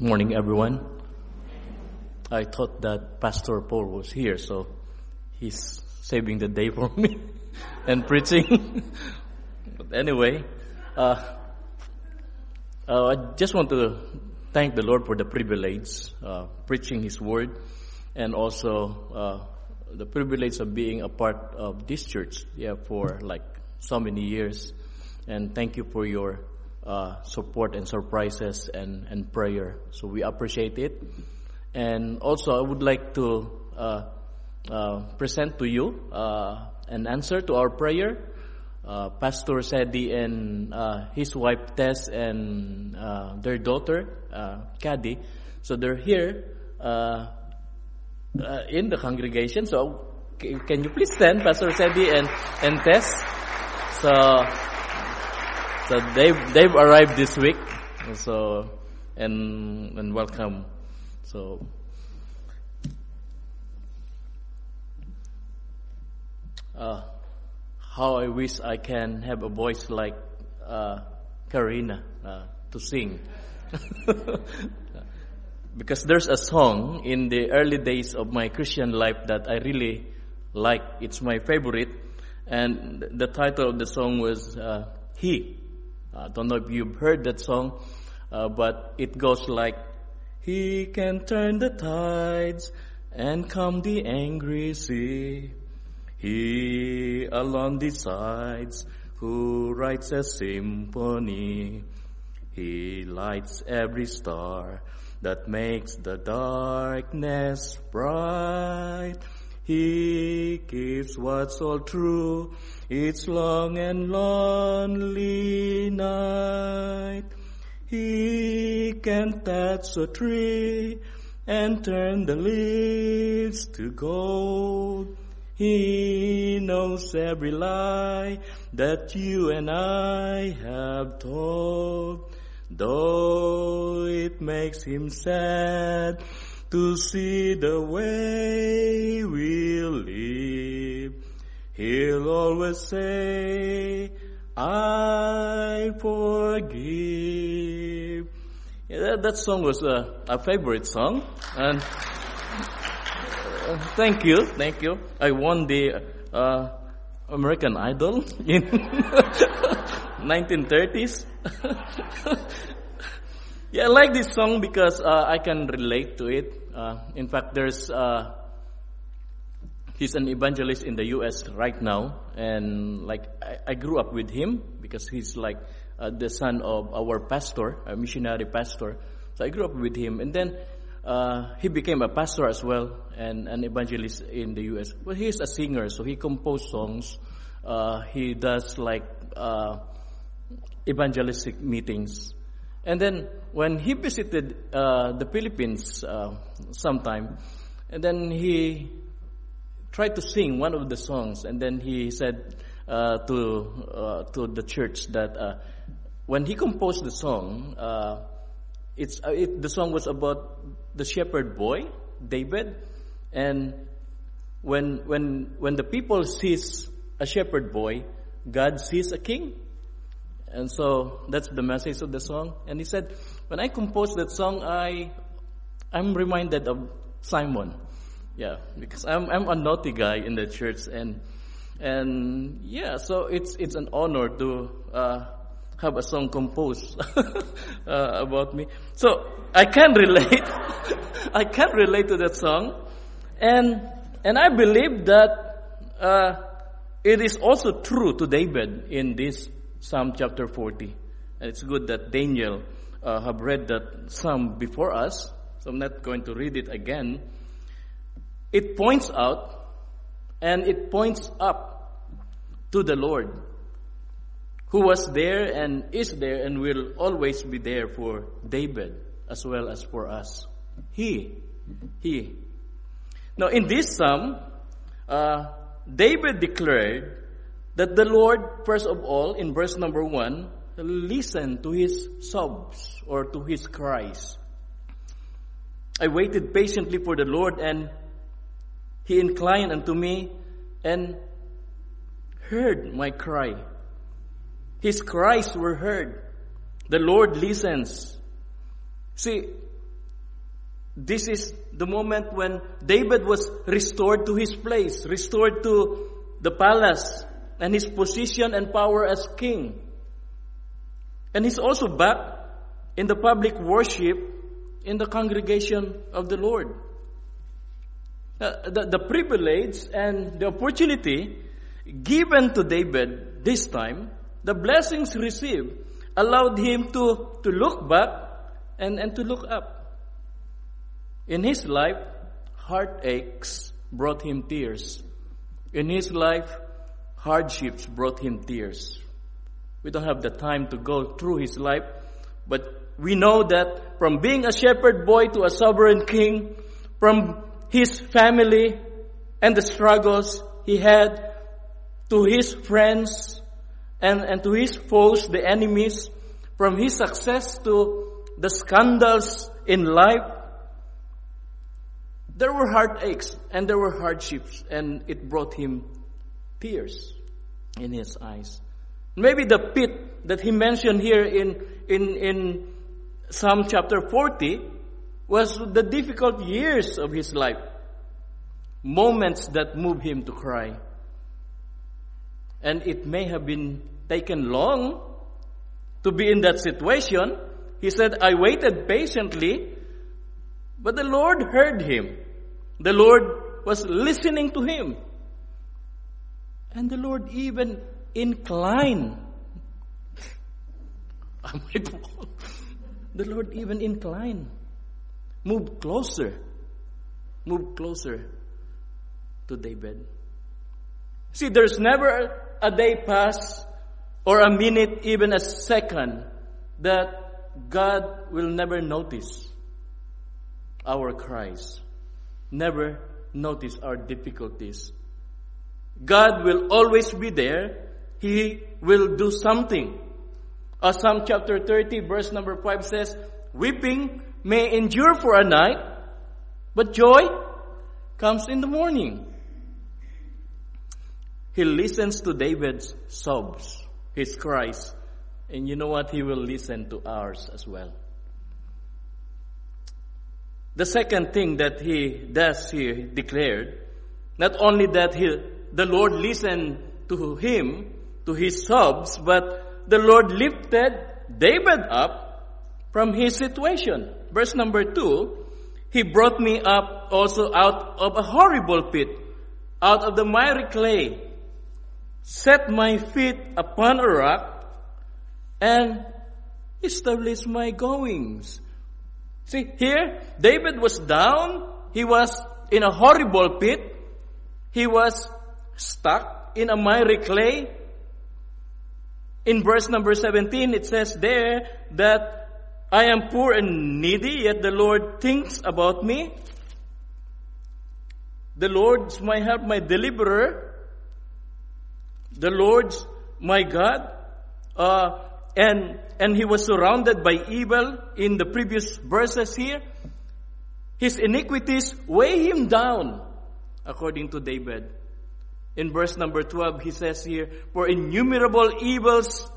Morning, everyone. I thought that Pastor Paul was here, so he's saving the day for me and preaching. but anyway, uh, uh, I just want to thank the Lord for the privilege uh, preaching His word, and also uh, the privilege of being a part of this church. Yeah, for like so many years, and thank you for your uh, support and surprises and, and prayer. So we appreciate it. And also, I would like to uh, uh, present to you uh, an answer to our prayer. Uh, Pastor Sadi and uh, his wife Tess and their daughter Cady. So they're here in the congregation. So can you please stand, Pastor Sadi and and Tess? So so they've they've arrived this week. So and and welcome. So uh, how I wish I can have a voice like uh, Karina uh, to sing. because there's a song in the early days of my Christian life that I really like. It's my favorite, and the title of the song was uh, "He." I don't know if you've heard that song, uh, but it goes like, He can turn the tides and calm the angry sea. He alone decides who writes a symphony. He lights every star that makes the darkness bright. He keeps what's all true It's long and lonely night. He can touch a tree and turn the leaves to gold. He knows every lie that you and I have told. Though it makes him sad to see the way we live. He'll always say, I forgive. Yeah, that, that song was uh, a favorite song. And uh, thank you, thank you. I won the uh, American Idol in 1930s. yeah, I like this song because uh, I can relate to it. Uh, in fact, there's uh, he's an evangelist in the U.S. right now, and like I, I grew up with him because he's like uh, the son of our pastor, a missionary pastor. So I grew up with him, and then uh, he became a pastor as well and an evangelist in the U.S. Well, he's a singer, so he composed songs. Uh, he does like uh, evangelistic meetings. And then when he visited uh, the Philippines uh, sometime, and then he tried to sing one of the songs, and then he said uh, to uh, to the church that uh, when he composed the song, uh, it's it, the song was about the shepherd boy David, and when when when the people sees a shepherd boy, God sees a king. And so that's the message of the song. And he said, when I composed that song, I, I'm reminded of Simon. Yeah, because I'm, I'm a naughty guy in the church and, and yeah, so it's, it's an honor to, uh, have a song composed uh, about me. So I can relate. I can relate to that song, and and I believe that uh, it is also true to David in this Psalm chapter 40. And it's good that Daniel uh, have read that psalm before us, so I'm not going to read it again. It points out and it points up to the Lord who was there and is there and will always be there for David as well as for us. He, he. Now in this psalm, uh, David declared that the Lord, first of all, in verse number one, listened to his sobs or to his cries. I waited patiently for the Lord and he inclined unto me and heard my cry. His cries were heard. The Lord listens. See, this is the moment when David was restored to his place, restored to the palace and his position and power as king. And he's also back in the public worship in the congregation of the Lord. Uh, the, the privilege and the opportunity given to David this time, the blessings received, allowed him to, to look back and, and to look up. In his life, heartaches brought him tears. In his life, hardships brought him tears. We don't have the time to go through his life, but we know that from being a shepherd boy to a sovereign king, from his family and the struggles he had to his friends and, and to his foes, the enemies, from his success to the scandals in life, there were heartaches and there were hardships and it brought him tears in his eyes. Maybe the pit that he mentioned here in, in, in Psalm chapter 40 was the difficult years of his life. Moments that moved him to cry. And it may have been taken long to be in that situation. He said, I waited patiently, but the Lord heard him. The Lord was listening to him. And the Lord even inclined. the Lord even inclined. Move closer. Move closer to David. See, there's never a day pass or a minute, even a second, that God will never notice our cries, never notice our difficulties. God will always be there. He will do something. As Psalm chapter 30 verse number 5 says, Weeping may endure for a night, but joy comes in the morning. He listens to David's sobs, his cries, and you know what? He will listen to ours as well. The second thing that he does here he declared, not only that he, the Lord listened to him, to his sobs, but the Lord lifted David up from his situation. Verse number two, he brought me up also out of a horrible pit, out of the miry clay, set my feet upon a rock, and established my goings. See, here, David was down. He was in a horrible pit. He was stuck in a miry clay. In verse number 17, it says there that I am poor and needy, yet the Lord thinks about me. The Lord's my help, my deliverer the Lord's my God, uh, and and he was surrounded by evil in the previous verses here. His iniquities weigh him down, according to David. In verse number 12, he says here, For innumerable evils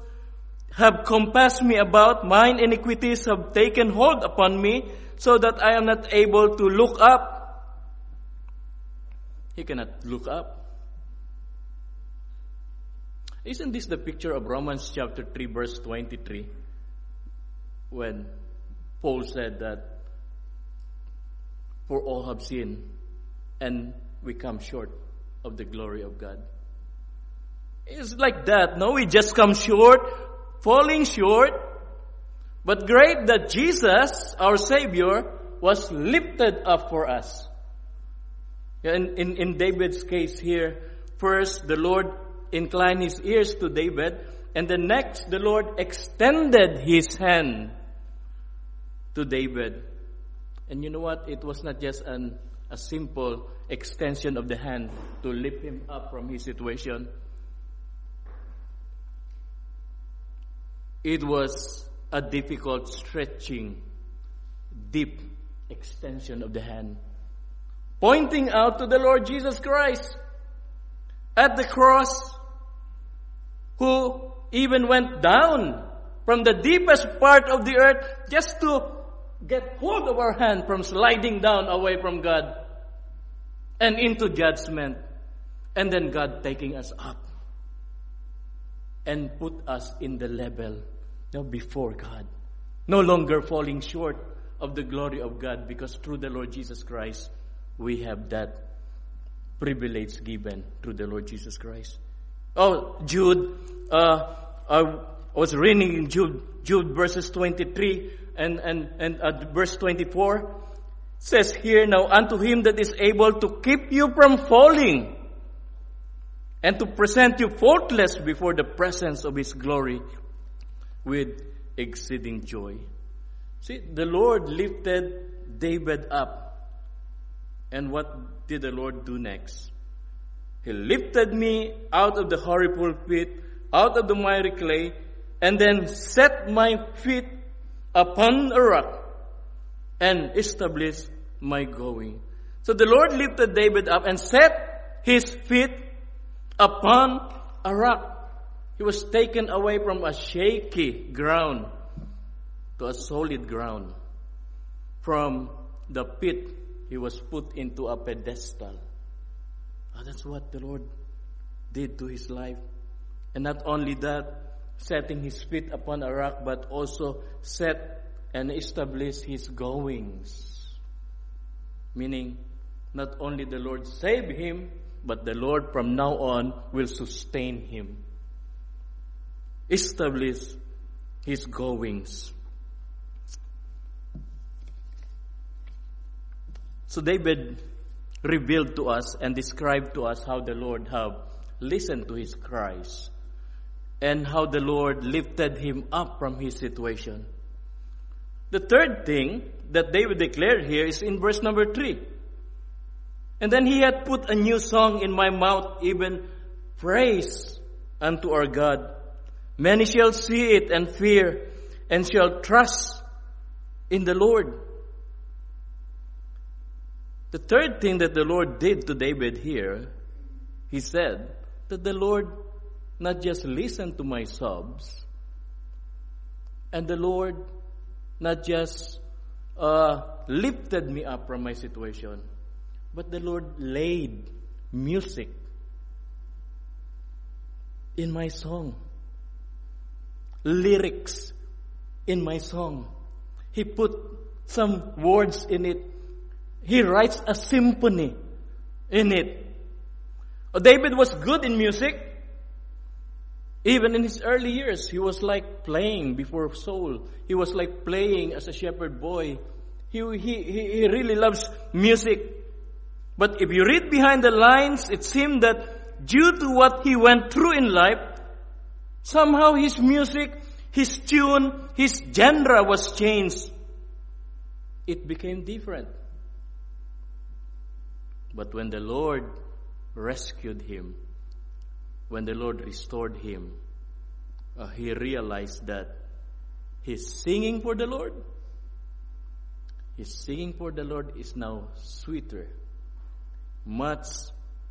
have compassed me about, mine iniquities have taken hold upon me, so that I am not able to look up. He cannot look up. Isn't this the picture of Romans chapter 3 verse 23? When Paul said that for all have sinned and we come short of the glory of God. It's like that. No, we just come short, falling short. But great that Jesus, our Savior, was lifted up for us. In, in, in David's case here, first the Lord inclined his ears to David, and the next the Lord extended his hand to David. And you know what? It was not just an, a simple extension of the hand to lift him up from his situation. It was a difficult stretching, deep extension of the hand, pointing out to the Lord Jesus Christ at the cross who even went down from the deepest part of the earth just to get hold of our hand from sliding down away from God and into judgment. And then God taking us up and put us in the level you know, before God. No longer falling short of the glory of God because through the Lord Jesus Christ, we have that privilege given through the Lord Jesus Christ. Oh, Jude, uh, I was reading in Jude, Jude verses 23 and, and, and uh, verse 24 says here now, unto him that is able to keep you from falling and to present you faultless before the presence of his glory with exceeding joy. See, the Lord lifted David up. And what did the Lord do next? He lifted me out of the horrible pit, out of the miry clay, and then set my feet upon a rock and established my going. So the Lord lifted David up and set his feet upon a rock. He was taken away from a shaky ground to a solid ground. From the pit, he was put into a pedestal. Oh, that's what the Lord did to his life. And not only that, setting his feet upon a rock, but also set and establish his goings. Meaning, not only the Lord save him, but the Lord from now on will sustain him. Establish his goings. So David revealed to us and described to us how the Lord have listened to his cries and how the Lord lifted him up from his situation. The third thing that David declared here is in verse number three. And then he had put a new song in my mouth, even praise unto our God. Many shall see it and fear and shall trust in the Lord. The third thing that the Lord did to David here, he said that the Lord not just listened to my sobs, and the Lord not just uh, lifted me up from my situation, but the Lord laid music in my song, lyrics in my song. He put some words in it. He writes a symphony in it. David was good in music. Even in his early years, he was like playing before Saul. He was like playing as a shepherd boy. He, he, he really loves music. But if you read behind the lines, it seemed that due to what he went through in life, somehow his music, his tune, his genre was changed. It became different. But when the Lord rescued him, when the Lord restored him, uh, he realized that his singing for the Lord, his singing for the Lord is now sweeter, much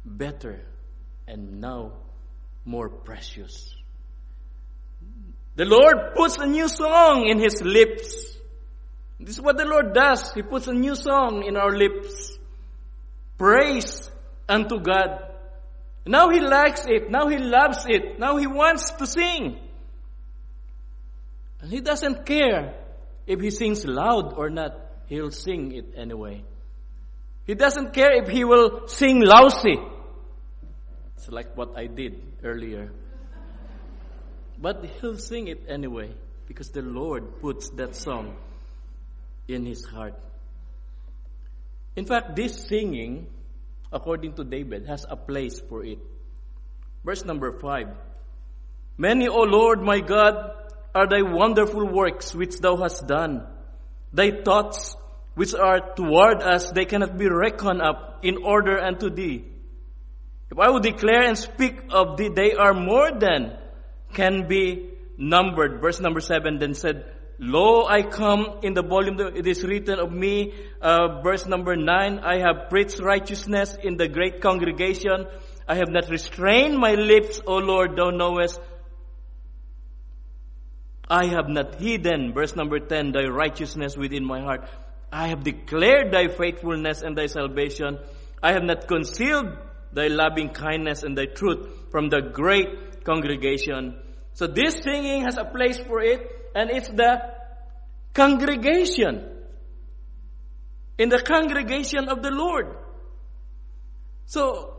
better, and now more precious. The Lord puts a new song in his lips. This is what the Lord does. He puts a new song in our lips. Praise unto God. Now he likes it. Now he loves it. Now he wants to sing. And he doesn't care if he sings loud or not. He'll sing it anyway. He doesn't care if he will sing lousy. It's like what I did earlier. But he'll sing it anyway because the Lord puts that song in his heart. In fact, this singing according to David, has a place for it. Verse number 5. Many, O Lord my God, are thy wonderful works which thou hast done. Thy thoughts which are toward us, they cannot be reckoned up in order unto thee. If I would declare and speak of thee, they are more than can be numbered. Verse number 7 then said, Lo, I come in the volume, it is written of me, uh, verse number 9, I have preached righteousness in the great congregation. I have not restrained my lips, O Lord, thou knowest. I have not hidden, verse number 10, thy righteousness within my heart. I have declared thy faithfulness and thy salvation. I have not concealed thy loving kindness and thy truth from the great congregation. So this singing has a place for it, and it's the congregation. In the congregation of the Lord. So,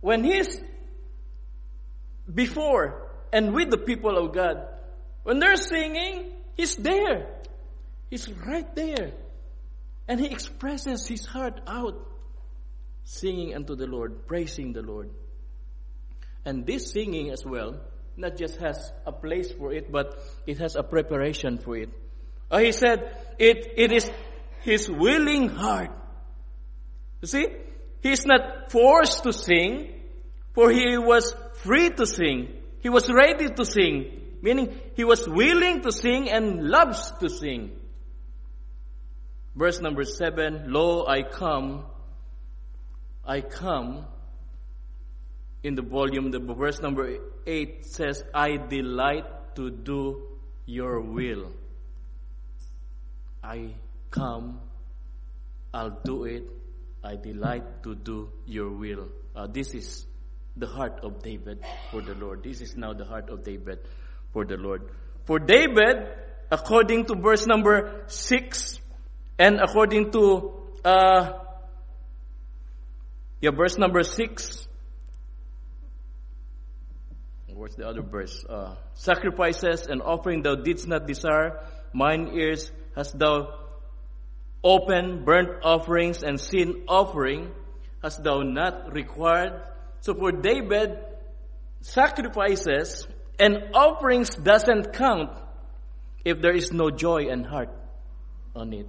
when he's before and with the people of God, when they're singing, he's there. He's right there. And he expresses his heart out, singing unto the Lord, praising the Lord. And this singing as well, not just has a place for it, but it has a preparation for it. Uh, he said, it, it is his willing heart. You see? He is not forced to sing, for he was free to sing. He was ready to sing, meaning he was willing to sing and loves to sing. Verse number seven, Lo, I come, I come. In the volume, the verse number eight says, I delight to do your will. I come, I'll do it, I delight to do your will. Uh, this is the heart of David for the Lord. This is now the heart of David for the Lord. For David, according to verse number 6, and according to, uh, yeah, verse number 6, what's the other verse? Uh, sacrifices and offering thou didst not desire, mine ears hast thou open burnt offerings and sin offering hast thou not required. So for David, sacrifices and offerings doesn't count if there is no joy and heart on it.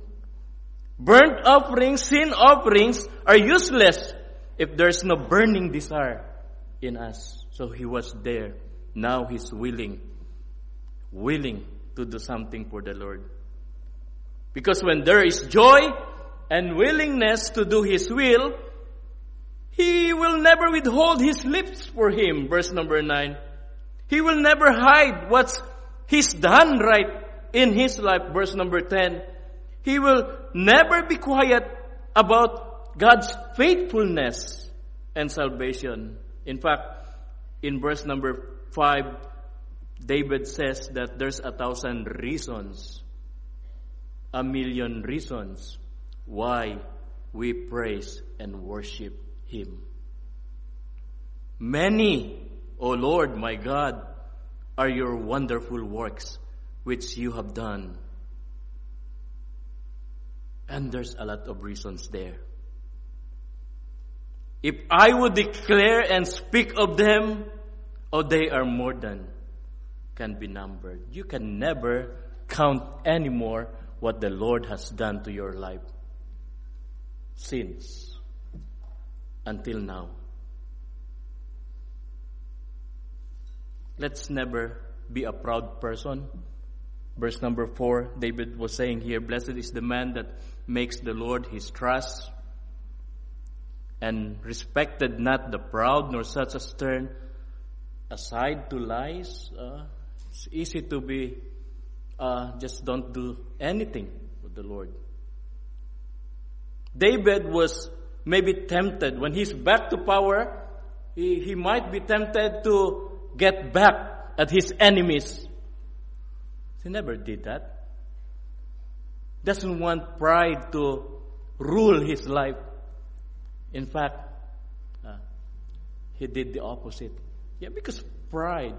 Burnt offerings, sin offerings are useless if there's no burning desire in us. So he was there. Now he's willing, willing to do something for the Lord. Because when there is joy and willingness to do His will, He will never withhold His lips for Him. Verse number 9. He will never hide what He's done right in His life. Verse number 10. He will never be quiet about God's faithfulness and salvation. In fact, in verse number 5, David says that there's a thousand reasons a million reasons why we praise and worship Him. Many, O Lord my God, are your wonderful works which you have done. And there's a lot of reasons there. If I would declare and speak of them, oh, they are more than can be numbered. You can never count anymore what the Lord has done to your life since until now. Let's never be a proud person. Verse number four, David was saying here, Blessed is the man that makes the Lord his trust and respected not the proud nor such as turn aside to lies. Uh, it's easy to be uh, just don't do anything for the Lord. David was maybe tempted when he's back to power. He, he might be tempted to get back at his enemies. He never did that. Doesn't want pride to rule his life. In fact, uh, he did the opposite. Yeah, because pride,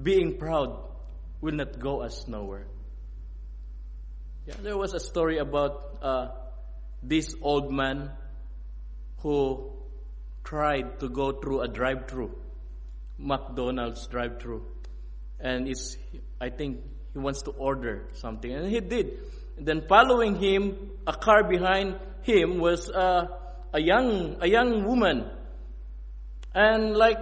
being proud, will not go us nowhere. Yeah, there was a story about uh, this old man who tried to go through a drive-through, McDonald's drive-through, and it's I think he wants to order something, and he did. And then following him, a car behind him was uh, a young a young woman, and like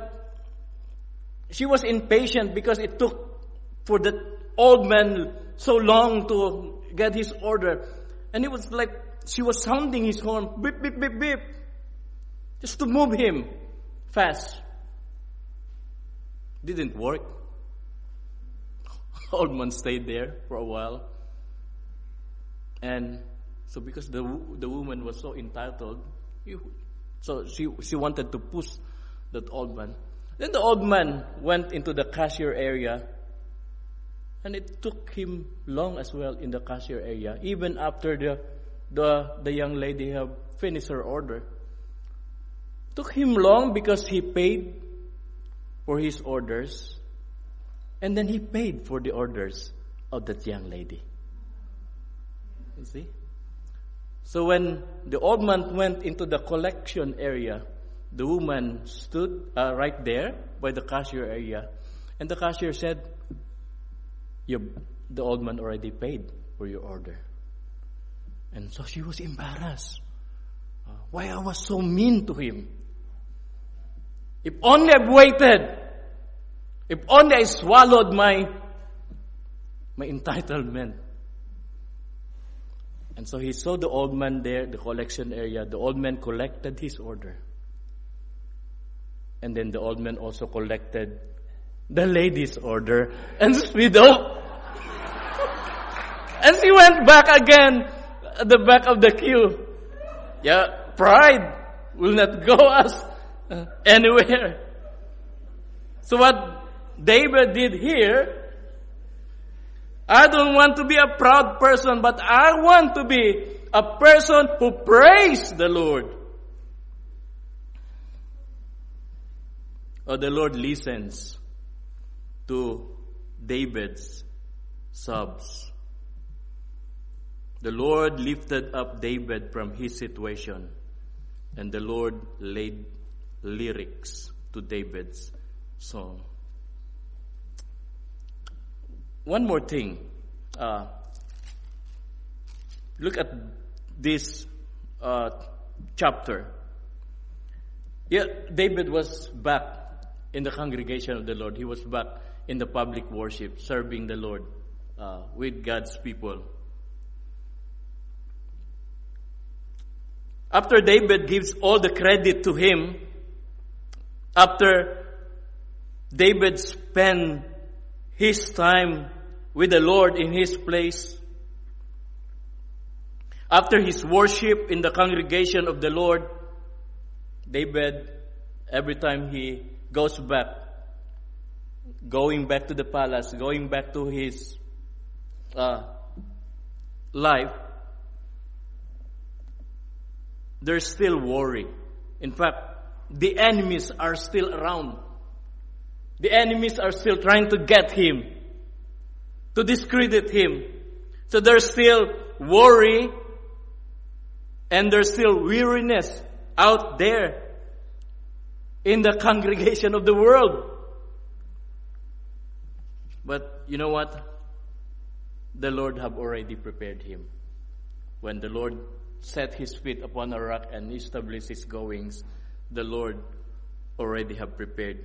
she was impatient because it took for the old man so long to get his order. And it was like she was sounding his horn, beep, beep, beep, beep, just to move him fast. Didn't work. old man stayed there for a while. And so because the, the woman was so entitled, so she, she wanted to push that old man. Then the old man went into the cashier area and it took him long as well in the cashier area, even after the, the, the young lady have finished her order. Took him long because he paid for his orders and then he paid for the orders of that young lady. You see? So when the old man went into the collection area, the woman stood uh, right there by the cashier area, and the cashier said, The old man already paid for your order. And so she was embarrassed. Uh, why I was so mean to him. If only I waited. If only I swallowed my, my entitlement. And so he saw the old man there, the collection area. The old man collected his order. And then the old man also collected the lady's order and speed up. and she went back again at the back of the queue. Yeah, pride will not go us uh, anywhere. So what David did here, I don't want to be a proud person, but I want to be a person who praise the Lord. Or the Lord listens to David's sobs. The Lord lifted up David from his situation, and the Lord laid lyrics to David's song. One more thing. Uh, look at this uh, chapter. Yeah, David was back in the congregation of the Lord. He was back in the public worship, serving the Lord uh, with God's people. After David gives all the credit to him, after David spent his time with the Lord in his place, after his worship in the congregation of the Lord, David, every time he goes back, going back to the palace, going back to his uh, life, there's still worry. In fact, the enemies are still around. The enemies are still trying to get him, to discredit him. So there's still worry and there's still weariness out there in the congregation of the world. But you know what? The Lord have already prepared him. When the Lord set his feet upon a rock and established his goings, the Lord already have prepared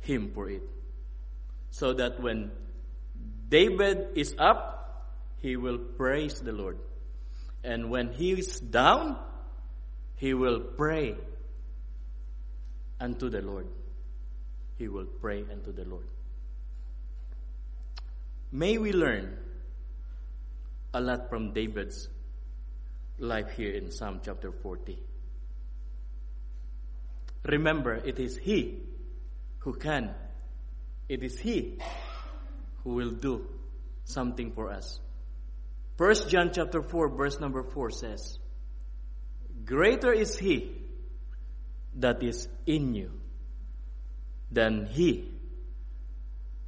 him for it. So that when David is up, he will praise the Lord. And when he is down, he will pray unto the Lord. He will pray unto the Lord. May we learn a lot from David's life here in Psalm chapter 40. Remember, it is He who can, it is He who will do something for us. First John chapter 4 verse number 4 says, Greater is He that is in you than he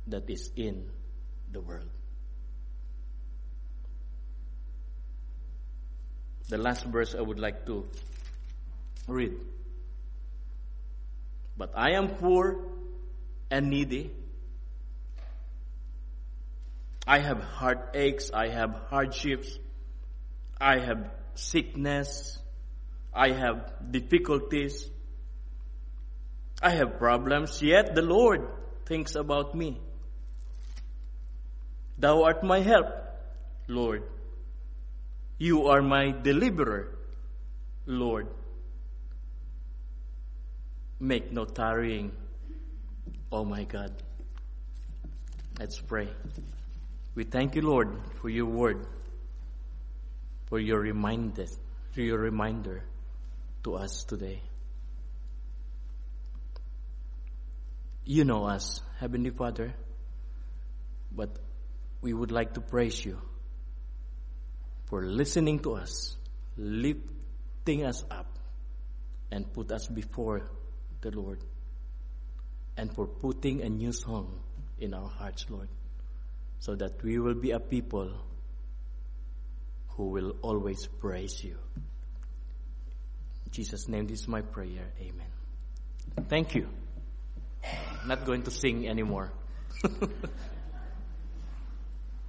that is in the world. The last verse I would like to read. But I am poor and needy. I have heartaches. I have hardships. I have sickness. I have difficulties. I have problems, yet the Lord thinks about me. Thou art my help, Lord. You are my deliverer, Lord. Make no tarrying, oh my God. Let's pray. We thank you, Lord, for your word, for your reminder, for your reminder to us today. You know us, Heavenly Father, but we would like to praise you for listening to us, lifting us up, and put us before the Lord, and for putting a new song in our hearts, Lord, so that we will be a people who will always praise you. In Jesus' name, this is my prayer. Amen. Thank you. I'm not going to sing anymore.